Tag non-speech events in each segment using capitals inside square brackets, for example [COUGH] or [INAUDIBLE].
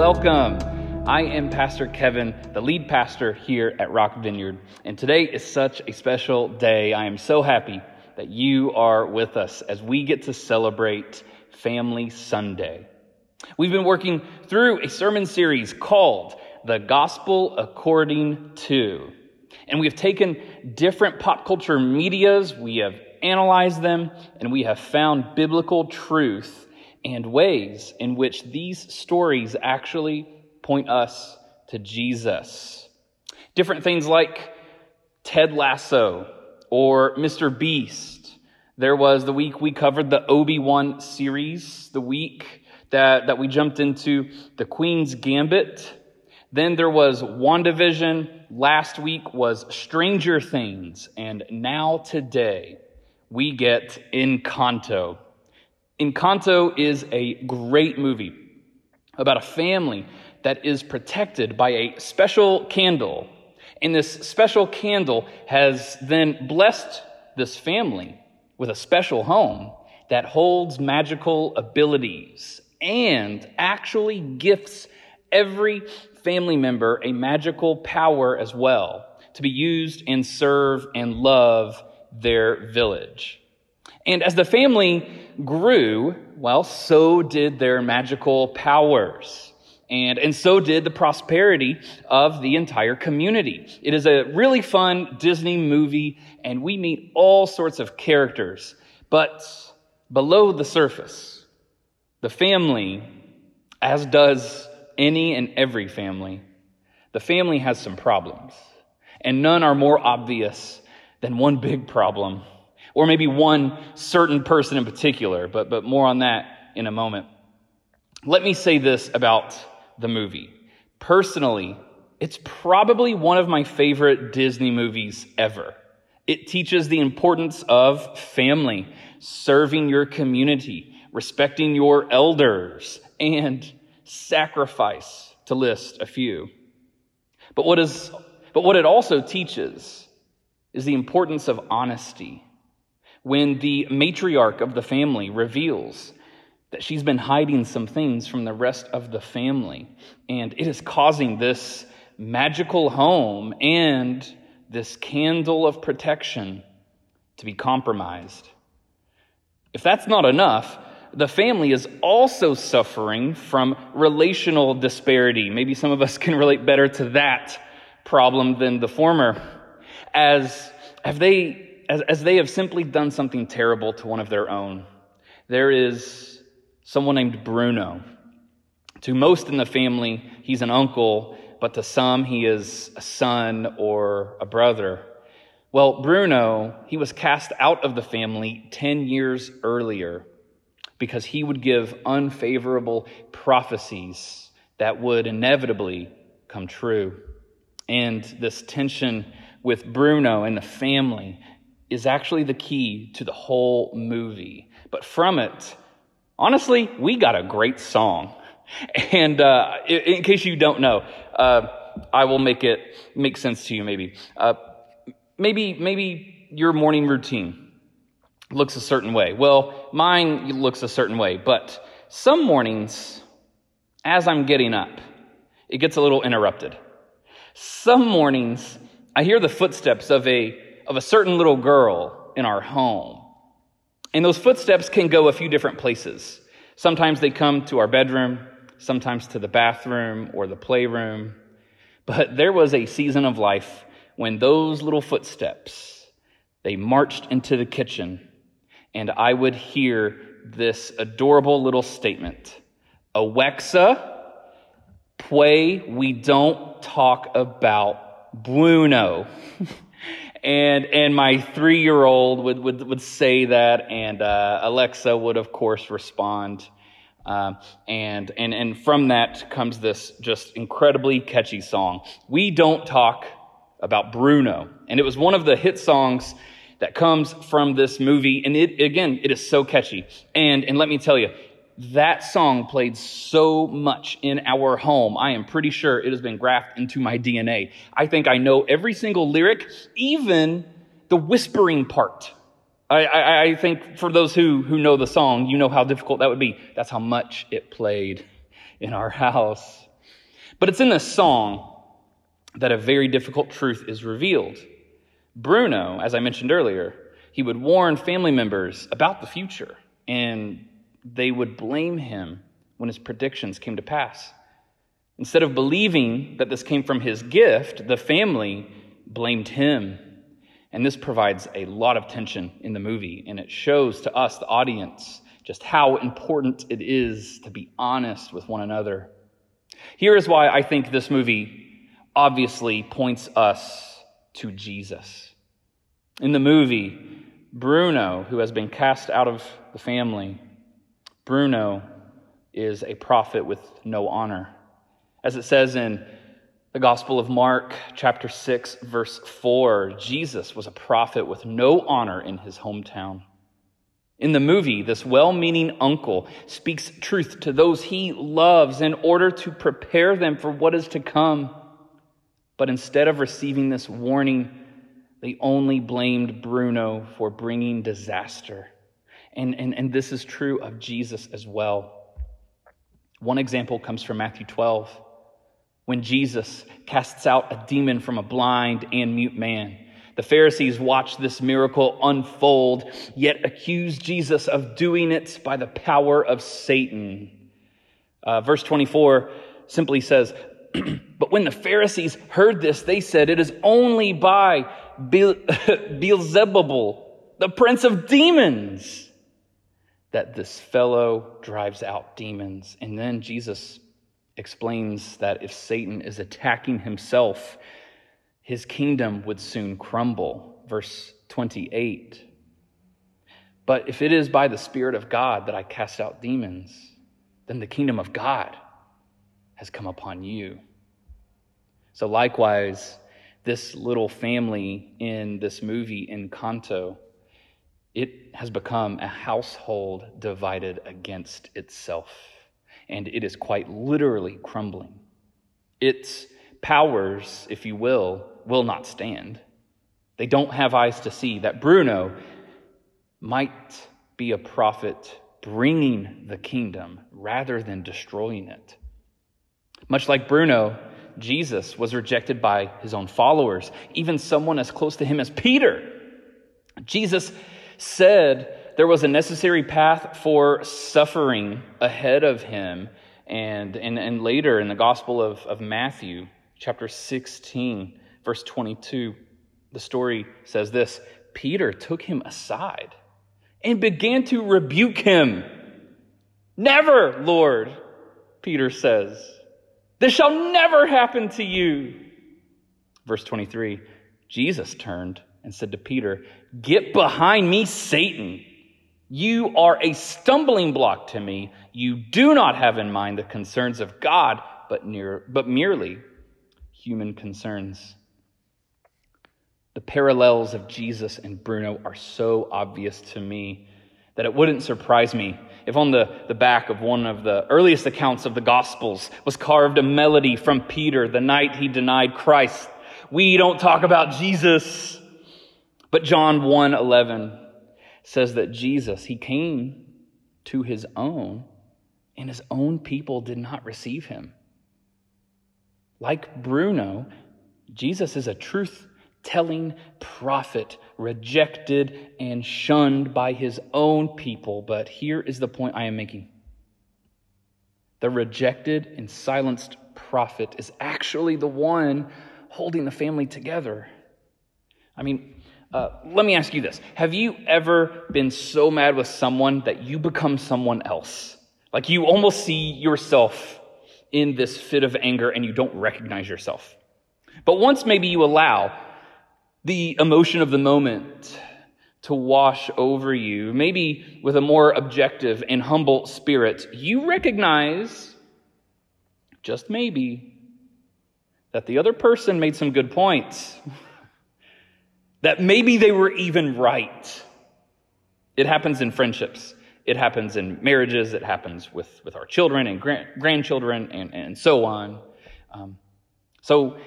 welcome. I am Pastor Kevin, the lead pastor here at Rock Vineyard, and today is such a special day. I am so happy that you are with us as we get to celebrate Family Sunday. We've been working through a sermon series called The Gospel According to. And we have taken different pop culture medias, we have analyzed them, and we have found biblical truth and ways in which these stories actually point us to Jesus. Different things like Ted Lasso or Mr. Beast. There was the week we covered the Obi-Wan series, the week that, that we jumped into the Queen's Gambit. Then there was WandaVision. Last week was Stranger Things. And now today we get Encanto. Encanto is a great movie about a family that is protected by a special candle. And this special candle has then blessed this family with a special home that holds magical abilities and actually gifts every family member a magical power as well to be used and serve and love their village. And as the family grew, well, so did their magical powers. And, and so did the prosperity of the entire community. It is a really fun Disney movie, and we meet all sorts of characters. But below the surface, the family, as does any and every family, the family has some problems. And none are more obvious than one big problem or maybe one certain person in particular, but, but more on that in a moment. Let me say this about the movie. Personally, it's probably one of my favorite Disney movies ever. It teaches the importance of family, serving your community, respecting your elders, and sacrifice, to list a few. But what, is, but what it also teaches is the importance of honesty when the matriarch of the family reveals that she's been hiding some things from the rest of the family. And it is causing this magical home and this candle of protection to be compromised. If that's not enough, the family is also suffering from relational disparity. Maybe some of us [LAUGHS] can relate better to that problem than the former. As have they as, as they have simply done something terrible to one of their own. There is someone named Bruno. To most in the family, he's an uncle, but to some, he is a son or a brother. Well, Bruno, he was cast out of the family 10 years earlier because he would give unfavorable prophecies that would inevitably come true. And this tension with Bruno and the family is actually the key to the whole movie. But from it, honestly, we got a great song. [LAUGHS] And uh, in, case you don't know, uh, I will make it make sense to you. Maybe, uh, maybe, maybe your morning routine looks a certain way. Well, mine looks a certain way. But some mornings, as I'm getting up, it gets a little interrupted. Some mornings, I hear the footsteps of a of a certain little girl in our home. And those footsteps can go a few different places. Sometimes they come to our bedroom, sometimes to the bathroom or the playroom. But there was a season of life when those little footsteps, they marched into the kitchen and I would hear this adorable little statement. Awexa, pray we don't talk about Bruno. [LAUGHS] And, and my three year old would, would, would say that, and uh, Alexa would, of course, respond. Um, and, and, and from that comes this just incredibly catchy song. We don't talk about Bruno. And it was one of the hit songs that comes from this movie. And it, again, it is so catchy. And, and let me tell you, that song played so much in our home. I am pretty sure it has been grafted into my DNA. I think I know every single lyric, even the whispering part. I, I, I, think for those who, who know the song, you know how difficult that would be. That's how much it played in our house. But it's in this song that a very difficult truth is revealed. Bruno, as I mentioned earlier, he would warn family members about the future, and they would blame him when his predictions came to pass. Instead of believing that this came from his gift, the family blamed him. And this provides a lot of tension in the movie, and it shows to us, the audience, just how important it is to be honest with one another. Here is why I think this movie obviously points us to Jesus. In the movie, Bruno, who has been cast out of the family, Bruno is a prophet with no honor. As it says in the Gospel of Mark, chapter 6, verse 4, Jesus was a prophet with no honor in his hometown. In the movie, this well meaning uncle speaks truth to those he loves in order to prepare them for what is to come. But instead of receiving this warning, they only blamed Bruno for bringing disaster. And, and, and this is true of Jesus as well. One example comes from Matthew 12, when Jesus casts out a demon from a blind and mute man. The Pharisees watch this miracle unfold, yet accuse Jesus of doing it by the power of Satan. Uh, verse 24 simply says, [CLEARS THROAT] But when the Pharisees heard this, they said, It is only by Beelzebubul, the prince of demons, that this fellow drives out demons. And then Jesus explains that if Satan is attacking himself, his kingdom would soon crumble. Verse 28. But if it is by the Spirit of God that I cast out demons, then the kingdom of God has come upon you. So, likewise, this little family in this movie Encanto it has become a household divided against itself, and it is quite literally crumbling. Its powers, if you will, will not stand. They don't have eyes to see that Bruno might be a prophet bringing the kingdom rather than destroying it. Much like Bruno, Jesus was rejected by his own followers, even someone as close to him as Peter. Jesus said there was a necessary path for suffering ahead of him. And, and, and later in the Gospel of, of Matthew, chapter 16, verse 22, the story says this Peter took him aside and began to rebuke him. Never, Lord, Peter says. This shall never happen to you. Verse 23 Jesus turned and said to Peter, Get behind me, Satan. You are a stumbling block to me. You do not have in mind the concerns of God, but, near, but merely human concerns. The parallels of Jesus and Bruno are so obvious to me that it wouldn't surprise me if on the, the back of one of the earliest accounts of the Gospels was carved a melody from Peter the night he denied Christ. We don't talk about Jesus. But John 1 11 says that Jesus, he came to his own, and his own people did not receive him. Like Bruno, Jesus is a truth telling prophet, rejected and shunned by his own people. But here is the point I am making the rejected and silenced prophet is actually the one holding the family together. I mean, uh, let me ask you this Have you ever been so mad with someone that you become someone else? Like you almost see yourself in this fit of anger and you don't recognize yourself. But once maybe you allow the emotion of the moment to wash over you, maybe with a more objective and humble spirit, you recognize, just maybe, that the other person made some good points. [LAUGHS] that maybe they were even right. It happens in friendships. It happens in marriages. It happens with, with our children and grand, grandchildren and, and so on. Um, so,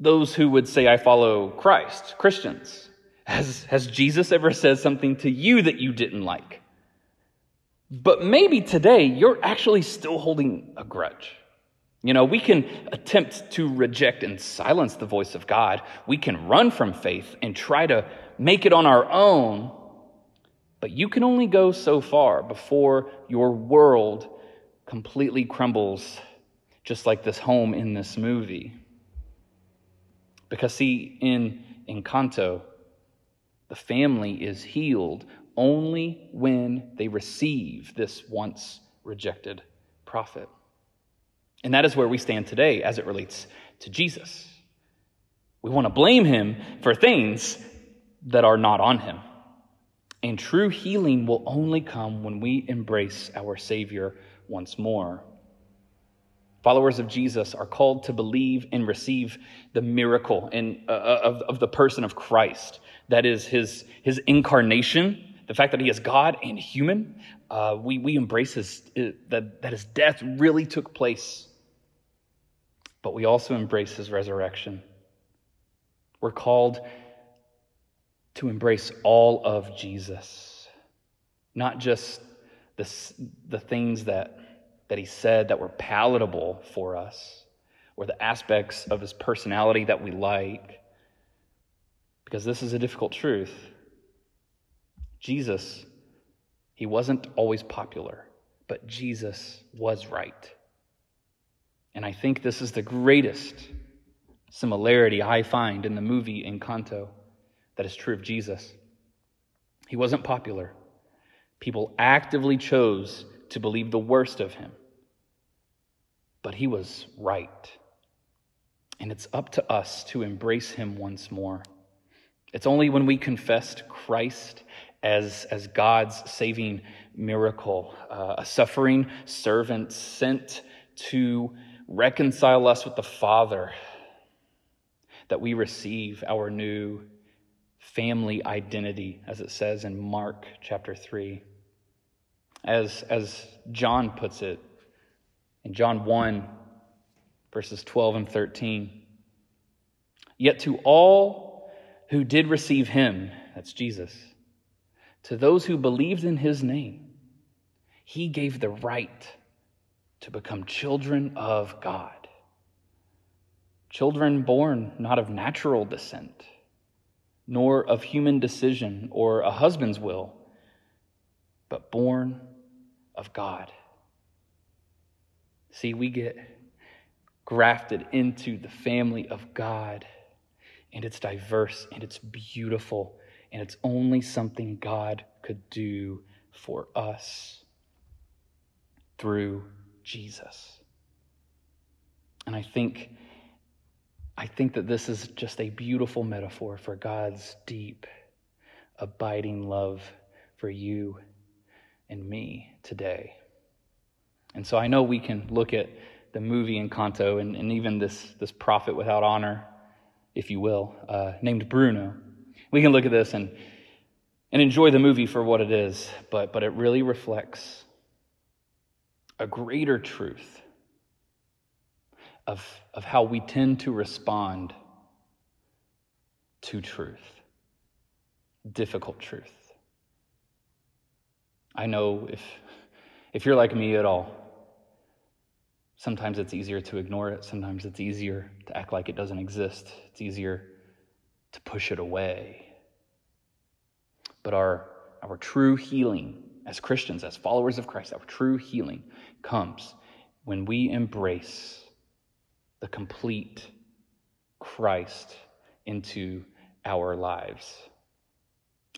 those who would say, I follow Christ, Christians, has, has Jesus ever said something to you that you didn't like? But maybe today you're actually still holding a grudge. You know, we can attempt to reject and silence the voice of God. We can run from faith and try to make it on our own. But you can only go so far before your world completely crumbles, just like this home in this movie. Because, see, in Encanto, the family is healed only when they receive this once rejected prophet. And that is where we stand today as it relates to Jesus. We want to blame him for things that are not on him. And true healing will only come when we embrace our Savior once more. Followers of Jesus are called to believe and receive the miracle in, uh, uh, of, of the person of Christ. That is his, his incarnation, the fact that he is God and human. Uh, we, we embrace his, uh, that, that his death really took place. But we also embrace his resurrection. We're called to embrace all of Jesus, not just the, the things that, that he said that were palatable for us or the aspects of his personality that we like, because this is a difficult truth. Jesus, he wasn't always popular, but Jesus was right. And I think this is the greatest similarity I find in the movie Encanto that is true of Jesus. He wasn't popular. People actively chose to believe the worst of him. But he was right. And it's up to us to embrace him once more. It's only when we confessed Christ as, as God's saving miracle, uh, a suffering servant sent to reconcile us with the Father, that we receive our new family identity, as it says in Mark chapter 3. As, as John puts it in John 1, verses 12 and 13. Yet to all who did receive him, that's Jesus, to those who believed in his name, he gave the right to become children of God. Children born not of natural descent nor of human decision or a husband's will, but born of God. See, we get grafted into the family of God, and it's diverse and it's beautiful, and it's only something God could do for us through Jesus. And I think I think that this is just a beautiful metaphor for God's deep, abiding love for you and me today. And so I know we can look at the movie Encanto and, and even this, this prophet without honor, if you will, uh, named Bruno. We can look at this and, and enjoy the movie for what it is, but, but it really reflects a greater truth of, of how we tend to respond to truth, difficult truth. I know if, if you're like me at all, sometimes it's easier to ignore it, sometimes it's easier to act like it doesn't exist, it's easier to push it away. But our, our true healing as Christians, as followers of Christ, our true healing comes when we embrace the complete Christ into our lives.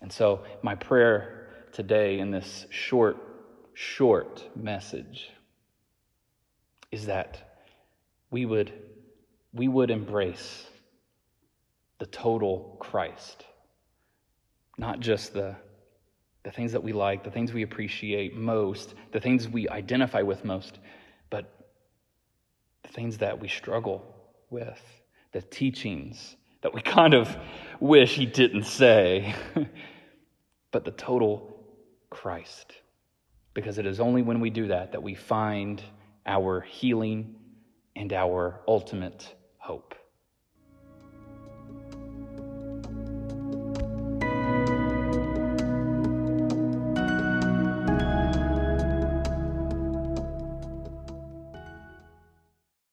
And so, my prayer today in this short, short message is that we would, we would embrace the total Christ, not just the, the things that we like, the things we appreciate most, the things we identify with most, but the things that we struggle with, the teachings that we [LAUGHS] kind of wish he didn't say, [LAUGHS] but the total Christ. Because it is only when we do that that we find our healing and our ultimate hope.